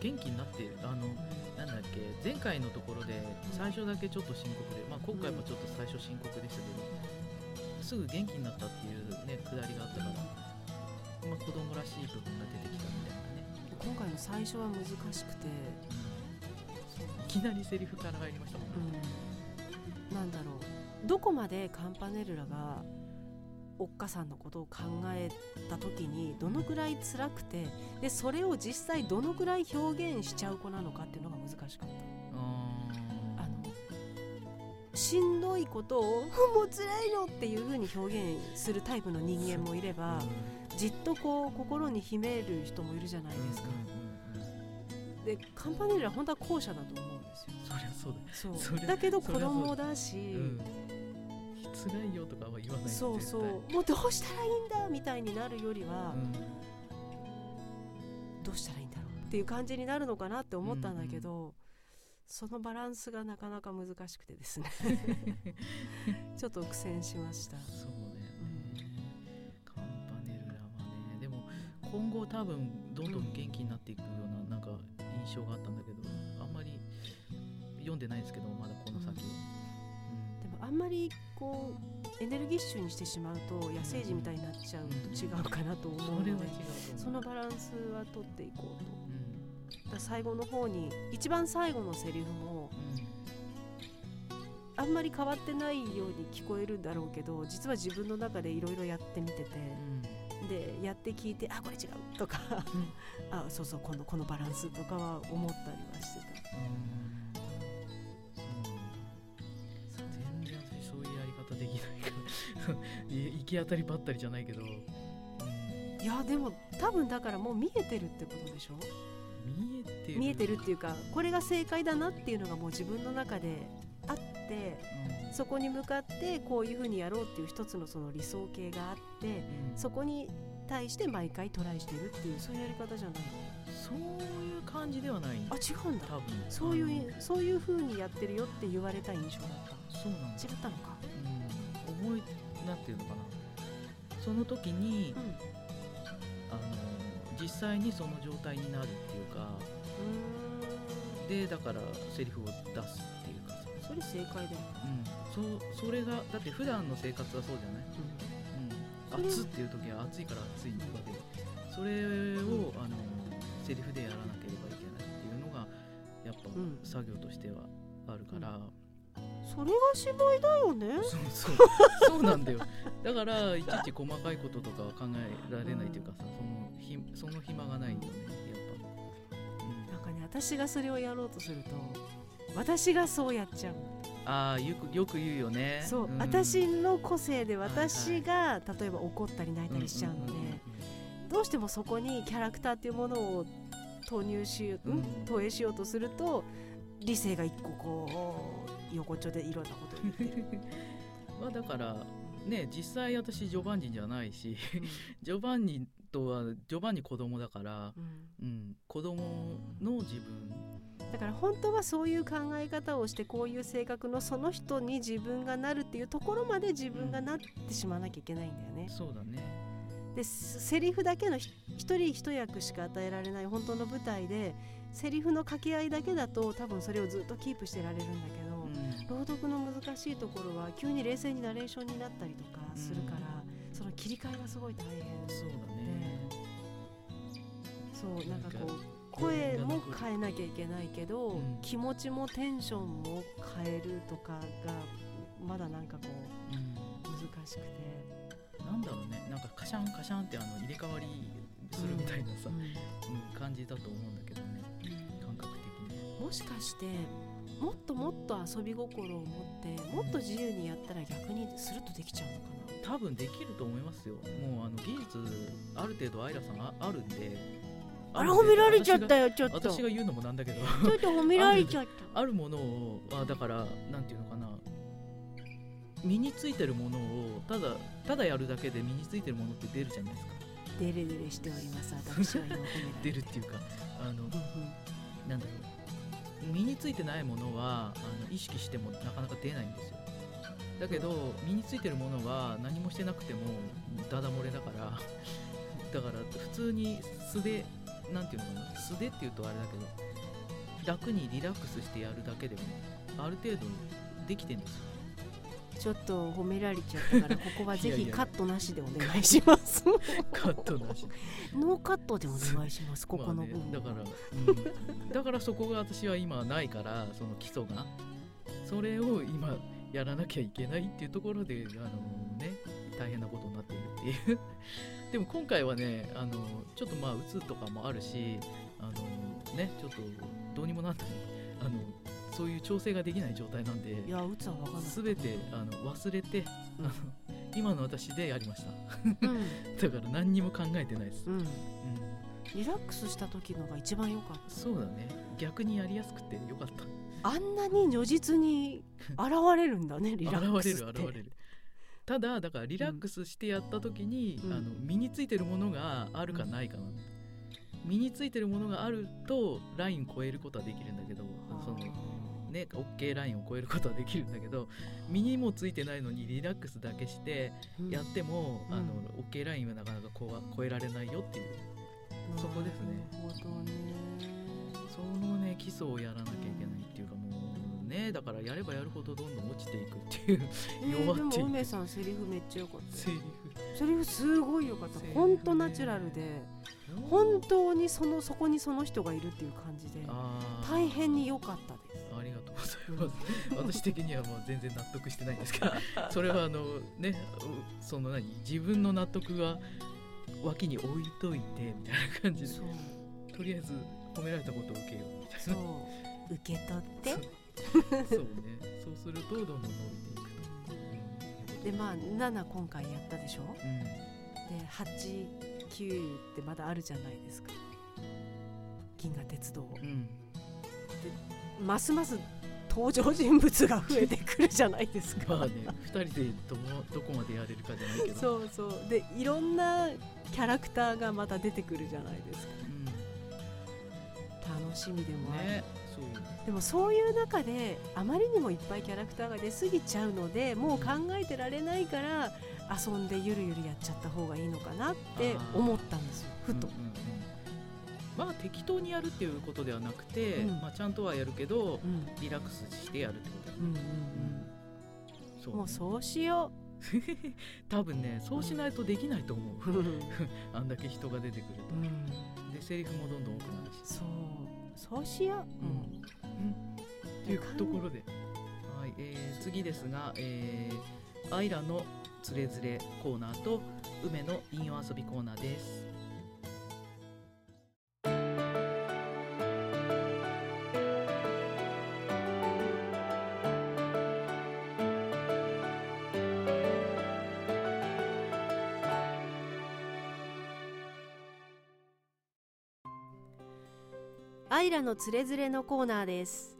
元気になってあのなんだっけ前回のところで最初だけちょっと深刻で、まあ、今回もちょっと最初深刻でしたけど、すぐ元気になったっていうねくだりがあったから、まあ、子供らしい部分が出てきた。今回の最初は難しくて。いきなりセリフから入りましたもんね、うん、なんだろう。どこまでカンパネルラがおっかさんのことを考えた時にどのくらい辛くてでそれを実際どのくらい表現しちゃう子なのかっていうのが難しかった。あのしんどいことを「もう辛いの!」っていうふうに表現するタイプの人間もいれば、じっとこう心に秘める人もいるじゃないですか。でカンパネルは本当は後者だと思うんですよ。そりゃそうだ。そう。だけど子供だし、うん、辛いよとかは言わないそうそう。もうどうしたらいいんだみたいになるよりは、うん、どうしたらいいんだろうっていう感じになるのかなって思ったんだけど、うんうん、そのバランスがなかなか難しくてですね。ちょっと苦戦しました。そう今後多分どんどん元気になっていくようななんか印象があったんだけどあんまり読んでないですけどまだこの先は、うん、でもあんまりこうエネルギッシュにしてしまうと野生児みたいになっちゃうと違うかなと思うので、そのバランスは取っていこうと、うん、最後の方に一番最後のセリフも、あんまり変わってないように聞こえるんだろうけど実は自分の中でいろいろやってみてて、でやって聞いてあこれ違う。とか、うん、あそうそうこのこのバランスとかは思ったりはしてた。全然そういうやり方できないから。行き当たりばったりじゃないけど、うん、いやでも多分だからもう見えてるってことでしょ？見えてる。見えてるっていうかこれが正解だなっていうのがもう自分の中でうん、そこに向かってこういうふうにやろうっていう一つのその理想形があって、うん、そこに対して毎回トライしてるっていうそういうやり方じゃないそういう感じではないあ違うんだ。多分。そういうそういうふうにやってるよって言われた印象だった。そうなん違ったのか、うん、ていうのかな。その時に、うん、あの実際にその状態になるっていうか。でだからセリフを出すっていうそれ正解だよ、うん、そそれがだって普段の生活はそうじゃない、うん、うん、暑っていう時は暑いから暑いわけでそれを、あのセリフでやらなければいけないっていうのがやっぱ作業としてはあるから、それが芝居だよね。そうそう。そうなんだよ。だからいちいち細かいこととかは考えられないというかさ、そのひその暇がないよねやっぱ、うん、なんかね私がそれをやろうとすると私がそうやっちゃう。ああよくよく言うよね。そう、うん、私の個性で私が、例えば怒ったり泣いたりしちゃうので、どうしてもそこにキャラクターっていうものを投入し、うん、投影しようとすると理性が一個こう横丁でいろんなことを言ってる。まあだからね実際私ジョバンニじゃないし、うん、ジョバンニとはジョバンニ子供だから、うん、うん、子供の自分。だから本当はそういう考え方をしてこういう性格のその人に自分がなるっていうところまで自分がなってしまわなきゃいけないんだよね。うん、そうだね。でセリフだけの一人一役しか与えられない本当の舞台でセリフの掛け合いだけだと多分それをずっとキープしてられるんだけど、うん、朗読の難しいところは急に冷静にナレーションになったりとかするから、うん、その切り替えがすごい大変そうだね。そうなんかこう声も変えなきゃいけないけど、うん、気持ちもテンションも変えるとかがまだなんかこう、難しくて。なんだろうね。なんかカシャンカシャンってあの入れ替わりするみたいなさ、うん。感じだと思うんだけどね、感覚的に。もしかしてもっともっと遊び心を持ってもっと自由にやったら逆にスルッとできちゃうのかな。多分できると思いますよ。もうあの技術ある程度アイラさんああるんで。あら褒められちゃったよちょっと。私が言うのもなんだけど。ちょっと褒められちゃった。あるものをあだからなんていうのかな。身についてるものをただただやるだけで身についてるものって出るじゃないですか。デレデレしております私は今 出るっていうかあの、なんだろう身についてないものはあの意識してもなかなか出ないんですよ。だけど身についてるものは何もしてなくてもダダ漏れだから だから普通に素でなんていうのかな素でっていうとあれだけど楽にリラックスしてやるだけでもある程度できてるんですよ。ちょっと褒められちゃったから ここはぜひカットなしでお願いします。カットなし。ノーカットでお願いしますここの部分、ね、だから、うん、だからそこが私は今ないからその基礎が。それを今やらなきゃいけないっていうところであのね大変なことになっているっていう。でも今回はねあのちょっとまあ鬱とかもあるしあのねちょっとどうにもなんない。あのそういう調整ができない状態なんでいやうつは分かんない全てあの忘れて、うん、あの今の私でやりました、うん、だから何にも考えてないです、うん、うん、リラックスした時のが一番良かった。そうだね。逆にやりやすくてよかった。あんなに如実に現れるんだね リラックス現れる現れる。ただだからリラックスしてやった時に、あの身についてるものがあるかないかな、身についてるものがあるとライン超えることはできるんだけどそのね OK ラインを超えることはできるんだけど身にもついてないのにリラックスだけしてやっても、うん、あの OK ラインはなかなか超えられないよっていうそこですね。そのね基礎をやらなきゃいけないっていうかもうねだからやればやるほどどんどん落ちていくっていう弱っていく、でも梅さんセリフめっちゃ良かったセリフ。セリフすごい良かった。本当ナチュラルで本当にそのそこにその人がいるっていう感じで大変に良かったございます。私的にはもう全然納得してないんですけどそれはあのねその何自分の納得は脇に置いといてみたいな感じでとりあえず褒められたことを受けようみたいな。そう。受け取って。そう。ね。そうするとどんどん伸びていくと、うん、でまあ7今回やったでしょ、うん、で89ってまだあるじゃないですか。銀河鉄道、うん、でますます登場人物が増えてくるじゃないですか。まあね、2人でどもどこまでやれるかじゃないけど。そうそうでいろんなキャラクターがまた出てくるじゃないですか。うん、楽しみでもある。ね、そうでもそういう中であまりにもいっぱいキャラクターが出過ぎちゃうのでもう考えてられないから遊んでゆるゆるやっちゃった方がいいのかなって思ったんですよふと。うんうんうんまあ適当にやるっていうことではなくて、うん、まあ、ちゃんとはやるけど、うん、リラックスしてやるってことだ、うんうんうん、そう、ね、もうそうしよう。多分ねそうしないとできないと思う。あんだけ人が出てくると、うん、でセリフもどんどん多くなるし。そう。そうしよう、うん。うん、っていうところで、はいえー、次ですが、えー、アイラのつれづれコーナーと梅の引用遊びコーナーですアイラのつれづれのコーナーです。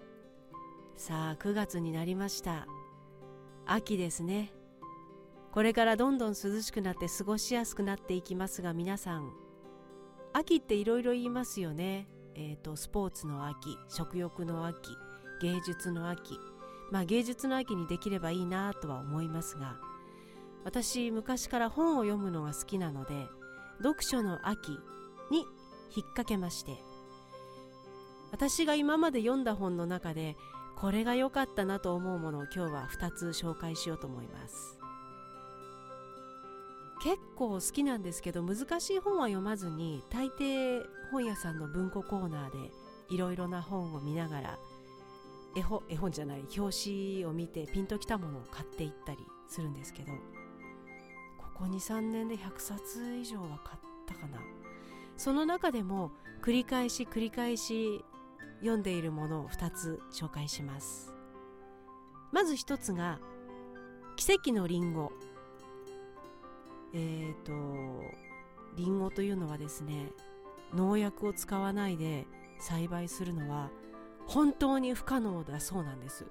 さあ9月になりました。秋ですね。これからどんどん涼しくなって過ごしやすくなっていきますが皆さん秋っていろいろ言いますよね。えっ、ー、とスポーツの秋食欲の秋芸術の秋。まあ芸術の秋にできればいいなとは思いますが私昔から本を読むのが好きなので読書の秋に引っ掛けまして私が今まで読んだ本の中でこれが良かったなと思うものを今日は2つ紹介しようと思います。結構好きなんですけど難しい本は読まずに大抵本屋さんの文庫コーナーでいろいろな本を見ながら絵本絵本じゃない表紙を見てピンときたものを買っていったりするんですけどここ23年で100冊以上は買ったかな。その中でも繰り返し繰り返し読んでいるものを2つ紹介します。まず1つが「奇跡のリンゴ」えっ、ー、とリンゴというのはですね農薬を使わないで栽培するのは本当に不可能だそうなんです。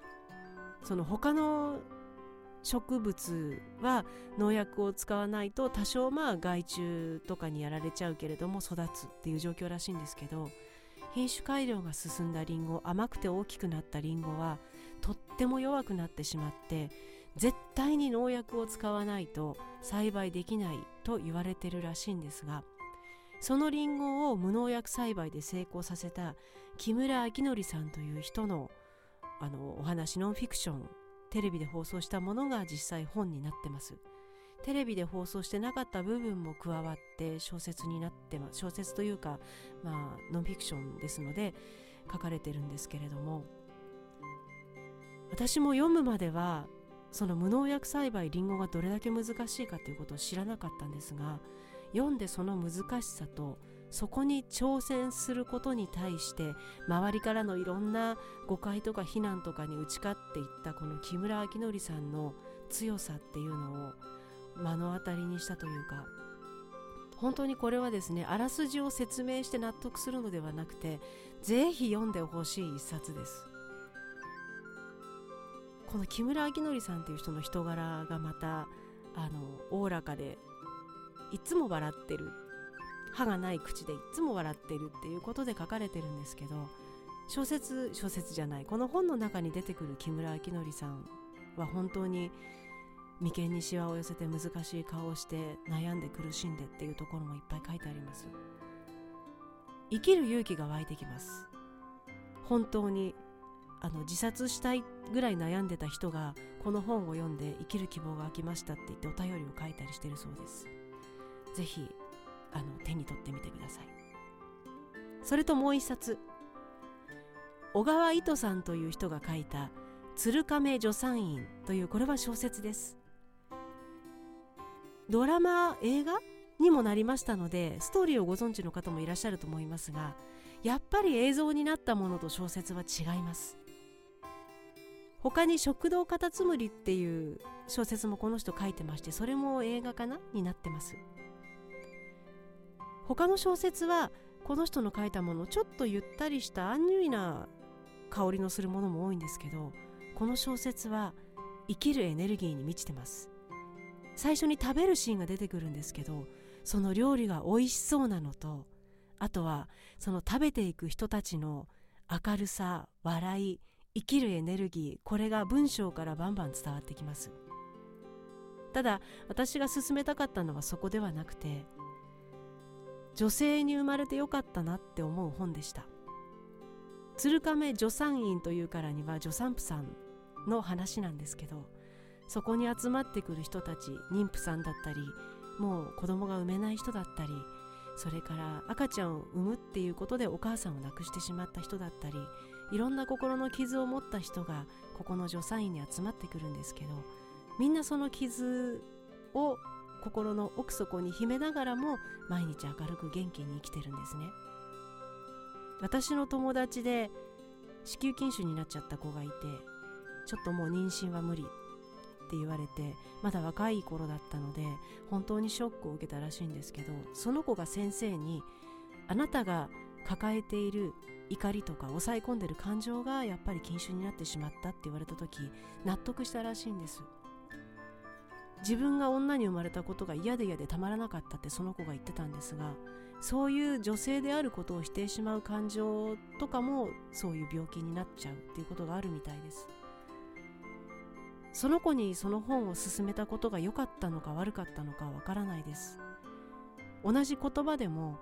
その他の植物は農薬を使わないと多少まあ害虫とかにやられちゃうけれども育つっていう状況らしいんですけど品種改良が進んだリンゴ甘くて大きくなったリンゴはとっても弱くなってしまって絶対に農薬を使わないと栽培できないと言われてるらしいんですがそのリンゴを無農薬栽培で成功させた木村明則さんという人のあのお話ノンフィクションテレビで放送したものが実際本になってます。テレビで放送してなかった部分も加わって小説になってま小説というか、まあ、ノンフィクションですので書かれてるんですけれども。私も読むまではその無農薬栽培りんごがどれだけ難しいかということを知らなかったんですが読んでその難しさとそこに挑戦することに対して周りからのいろんな誤解とか非難とかに打ち勝っていったこの木村明則さんの強さっていうのを目の当たりにしたというか本当にこれはですねあらすじを説明して納得するのではなくてぜひ読んでほしい一冊です。この木村明則さんっていう人の人柄がまたあのおおらかでいつも笑ってる。歯がない口でいつも笑ってるっていうことで書かれてるんですけど小説小説じゃないこの本の中に出てくる木村明則さんは本当に眉間にしわを寄せて難しい顔をして悩んで苦しんでっていうところもいっぱい書いてあります。生きる勇気が湧いてきます。本当にあの自殺したいぐらい悩んでた人がこの本を読んで生きる希望が湧きましたって言ってお便りを書いたりしてるそうです。ぜひあの手に取ってみてください。それともう一冊。小川糸さんという人が書いた「鶴亀助産院」というこれは小説です。ドラマ映画にもなりましたのでストーリーをご存知の方もいらっしゃると思いますがやっぱり映像になったものと小説は違います。他に「食堂カタツムリ」っていう小説もこの人書いてましてそれも映画かなになってます。他の小説はこの人の書いたものちょっとゆったりしたアンニュイな香りのするものも多いんですけどこの小説は生きるエネルギーに満ちてます。最初に食べるシーンが出てくるんですけどその料理が美味しそうなのとあとはその食べていく人たちの明るさ笑い生きるエネルギーこれが文章からバンバン伝わってきます。ただ私が進めたかったのはそこではなくて女性に生まれてよかったなって思う本でした。鶴亀助産院というからには助産婦さんの話なんですけどそこに集まってくる人たち妊婦さんだったりもう子供が産めない人だったりそれから赤ちゃんを産むっていうことでお母さんを亡くしてしまった人だったりいろんな心の傷を持った人がここの助産院に集まってくるんですけどみんなその傷を心の奥底に秘めながらも毎日明るく元気に生きてるんですね。私の友達で子宮筋腫になっちゃった子がいてちょっともう妊娠は無理。って言われてまだ若い頃だったので本当にショックを受けたらしいんですけどその子が先生にあなたが抱えている怒りとか抑え込んでる感情がやっぱり禁酒になってしまったって言われた時納得したらしいんです。自分が女に生まれたことが嫌で嫌でたまらなかったってその子が言ってたんですがそういう女性であることを否定しまう感情とかもそういう病気になっちゃうっていうことがあるみたいです。その子にその本を勧めたことが良かったのか悪かったのかわからないです。同じ言葉でも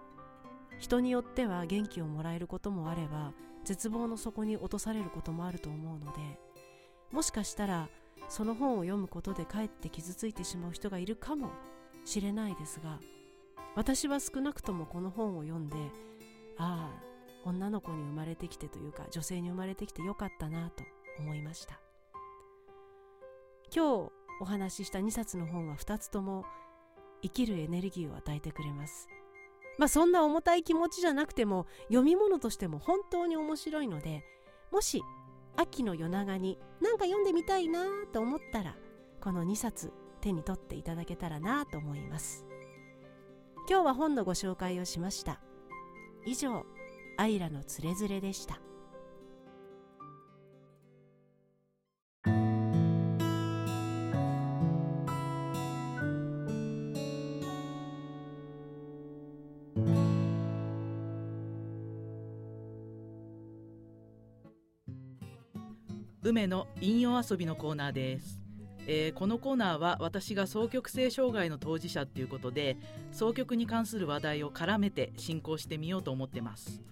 人によっては元気をもらえることもあれば絶望の底に落とされることもあると思うのでもしかしたらその本を読むことでかえって傷ついてしまう人がいるかもしれないですが私は少なくともこの本を読んでああ女の子に生まれてきてというか女性に生まれてきてよかったなと思いました。今日お話しした2冊の本は2つとも生きるエネルギーを与えてくれます。まあそんな重たい気持ちじゃなくても読み物としても本当に面白いのでもし秋の夜長に何か読んでみたいなと思ったらこの2冊手に取っていただけたらなと思います。今日は本のご紹介をしました。以上アイラのつれづれでした。梅の引用遊びのコーナーです、えー、このコーナーは私が双極性障害の当事者っていうことで双極に関する話題を絡めて進行してみようと思ってます。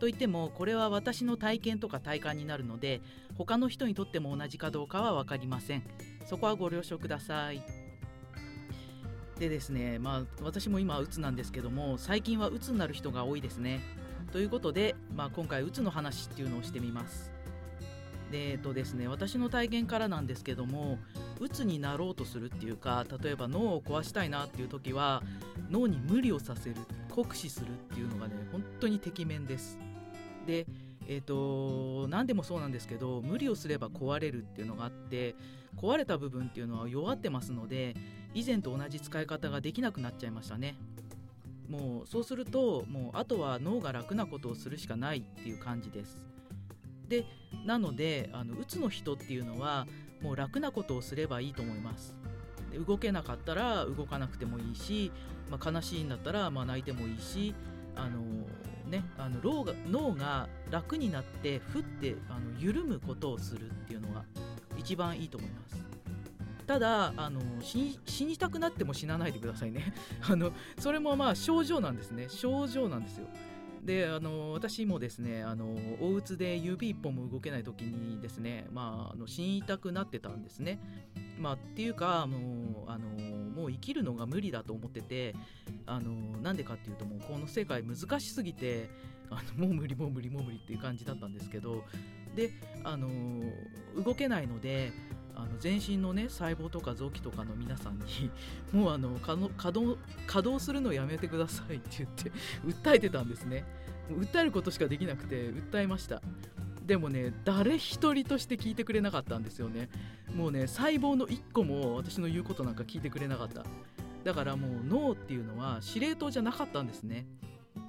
といってもこれは私の体験とか体感になるので他の人にとっても同じかどうかは分かりません。そこはご了承ください。でですねまあ私も今うつなんですけども最近はうつになる人が多いですね。ということで、まあ、今回うつの話っていうのをしてみます。でえっとですね、私の体験からなんですけどもうつになろうとするっていうか例えば脳を壊したいなっていう時は脳に無理をさせる酷使するっていうのがね本当にてきめんです。でえーと、何でもそうなんですけど無理をすれば壊れるっていうのがあって壊れた部分っていうのは弱ってますので以前と同じ使い方ができなくなっちゃいましたね。もうそうするともうあとは脳が楽なことをするしかないっていう感じです。でなのであのうつの人っていうのはもう楽なことをすればいいと思います。動けなかったら動かなくてもいいし、まあ、悲しいんだったらまあ泣いてもいいしあのね、あの脳が脳が楽になってふってあの緩むことをするっていうのが一番いいと思います。ただあの死にたくなっても死なないでくださいね。あのそれもまあ症状なんですね。症状なんですよ。であの私もですねあのおうつで指一本も動けない時にですね、まあ、あの死にたくなってたんですね。まあ、っていうかもうあのもう生きるのが無理だと思っててあのなんでかっていうともうこの世界難しすぎてあのもう無理もう無理もう無理っていう感じだったんですけどであの動けないのであの全身のね細胞とか臓器とかの皆さんに もうあの稼働稼働するのやめてくださいって言って 訴えてたんですね。訴えることしかできなくて訴えました。でもね誰一人として聞いてくれなかったんですよね。もうね細胞の1個も私の言うことなんか聞いてくれなかった。だからもう脳っていうのは司令塔じゃなかったんですね。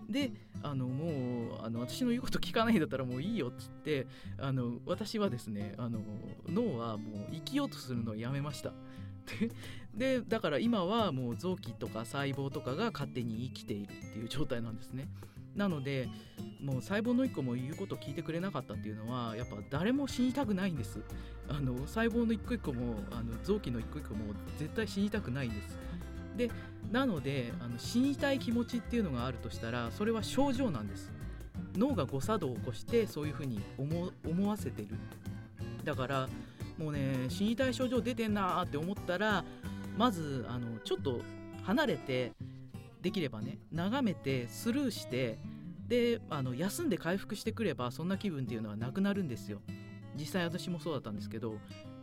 であのもうあの私の言うこと聞かないんだったらもういいよっつってあの私はですねあの脳はもう生きようとするのをやめました。でだから今はもう臓器とか細胞とかが勝手に生きているっていう状態なんですね。なのでもう細胞の一個も言うこと聞いてくれなかったっていうのはやっぱ誰も死にたくないんです。あの細胞の一個一個もあの臓器の一個一個も絶対死にたくないんですでなのであの死にたい気持ちっていうのがあるとしたらそれは症状なんです。脳が誤作動を起こしてそういうふうに思わせてる。だからもうね死にたい症状出てんなーって思ったらまずあのちょっと離れてできればね眺めてスルーしてであの休んで回復してくればそんな気分っていうのはなくなるんですよ。実際私もそうだったんですけど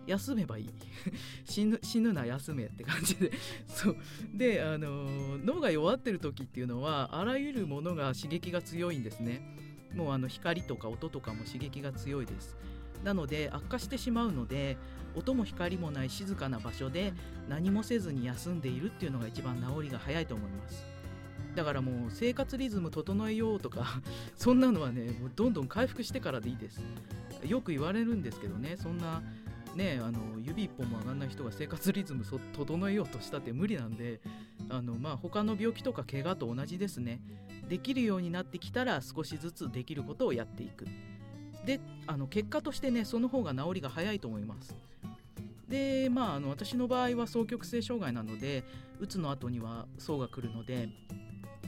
休めばいい。死ぬ死ぬな休めって感じで。そう。であの脳が弱ってる時っていうのはあらゆるものが刺激が強いんですね。もうあの光とか音とかも刺激が強いです。なので悪化してしまうので音も光もない静かな場所で何もせずに休んでいるっていうのが一番治りが早いと思います。だからもう生活リズム整えようとか そんなのはねもうどんどん回復してからでいいです。よく言われるんですけどねそんなねあの指一本も上がんない人が生活リズム整えようとしたって無理なんであのまあ他の病気とか怪我と同じですね。できるようになってきたら少しずつできることをやっていく。であの結果としてねその方が治りが早いと思います。でまああの私の場合は双極性障害なのでうつの後には層が来るので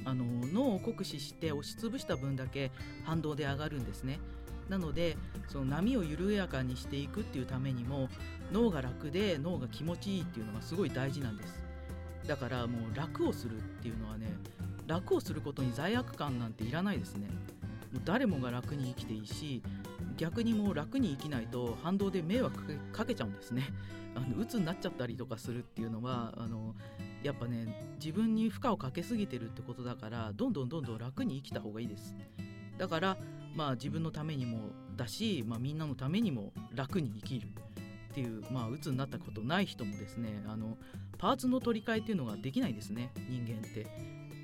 あの脳を酷使して押しつぶした分だけ反動で上がるんですね。なのでその波を緩やかにしていくっていうためにも脳が楽で脳が気持ちいいっていうのがすごい大事なんです。だからもう楽をするっていうのはね楽をすることに罪悪感なんていらないですね。もう誰もが楽に生きていいし逆にもう楽に生きないと反動で迷惑かけちゃうんですね。あの鬱になっちゃったりとかするっていうのはあのやっぱね自分に負荷をかけすぎてるってことだからどんどんどんどん楽に生きた方がいいです。だからまあ自分のためにもだし、まあ、みんなのためにも楽に生きるっていうまあ鬱になったことない人もですねあのパーツの取り替えっていうのができないですね人間って。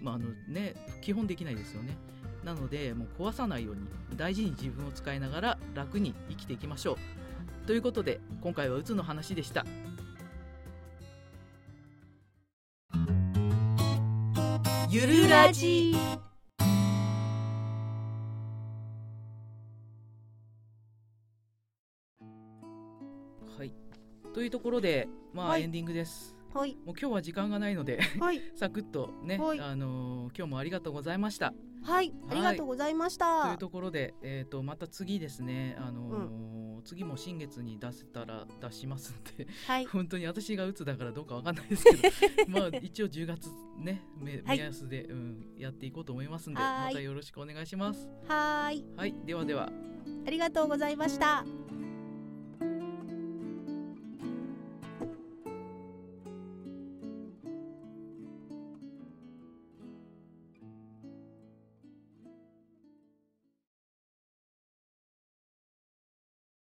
まああのね基本できないですよね。なのでもう壊さないように大事に自分を使いながら楽に生きていきましょう。ということで今回はうつの話でした。ゆるラジ。というところでまあ、はい、エンディングですはい、もう今日は時間がないので、はい、サクッとね、はい、あのー、今日もありがとうございました。はい、ありがとうございました。というところで、えっ、ー、とまた次ですね、あのーうん、次も新月に出せたら出しますんで、はい、本当に私が打つだからどうかわかんないですけど、まあ一応10月ね目目安で、うん、やっていこうと思いますんで、またよろしくお願いします。はい。はい、ではでは。ありがとうございました。